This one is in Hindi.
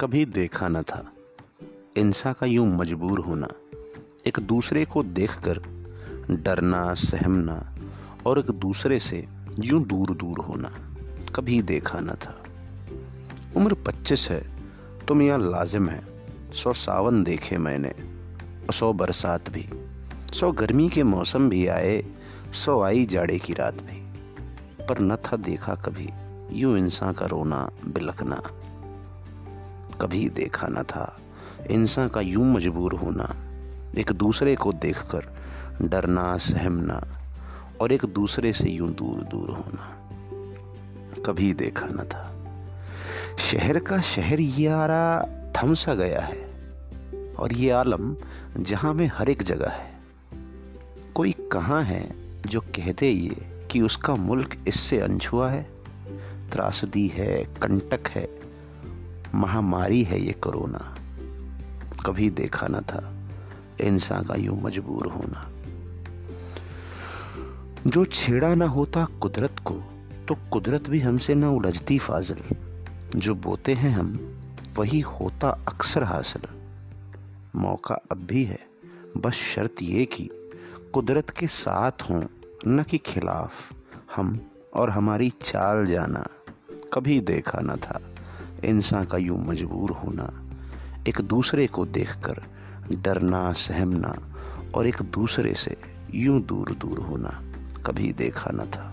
कभी देखा न था। इंसा का यूँ मजबूर होना, एक दूसरे को देखकर डरना, सहमना और एक दूसरे से यूँ दूर दूर होना कभी देखा न था। उम्र पच्चीस है, तुम यहाँ लाजिम है। सौ सावन देखे मैंने, सौ बरसात भी। सौ गर्मी के मौसम भी आए, सौ आई जाड़े की रात भी। पर न था देखा कभी, यूँ इंसान का रोना, बिलखना। कभी देखा न था। इंसान का यूँ मजबूर होना, एक दूसरे को देखकर डरना, सहमना और एक दूसरे से यूँ दूर दूर होना कभी देखा न था। शहर का शहर यारा थम सा गया है और ये आलम जहाँ में हर एक जगह है। कोई कहाँ है जो कहते ये कि उसका मुल्क इससे अनछुआ है? त्रासदी है, कंटक है महामारी है ये कोरोना। कभी देखा न था। इंसान का यूँ मजबूर होना। जो छेड़ा ना होता कुदरत को तो कुदरत भी हमसे ना उलझती फाजल। जो बोते हैं हम, वही होता अक्सर हासिल। मौका अब भी है। बस शर्त ये कि कुदरत के साथ हों, न कि खिलाफ। हम और हमारी चाल जाना। कभी देखा न था। इंसान का यूँ मजबूर होना, एक दूसरे को देखकर डरना, सहमना और एक दूसरे से यूँ दूर दूर होना कभी देखा न था।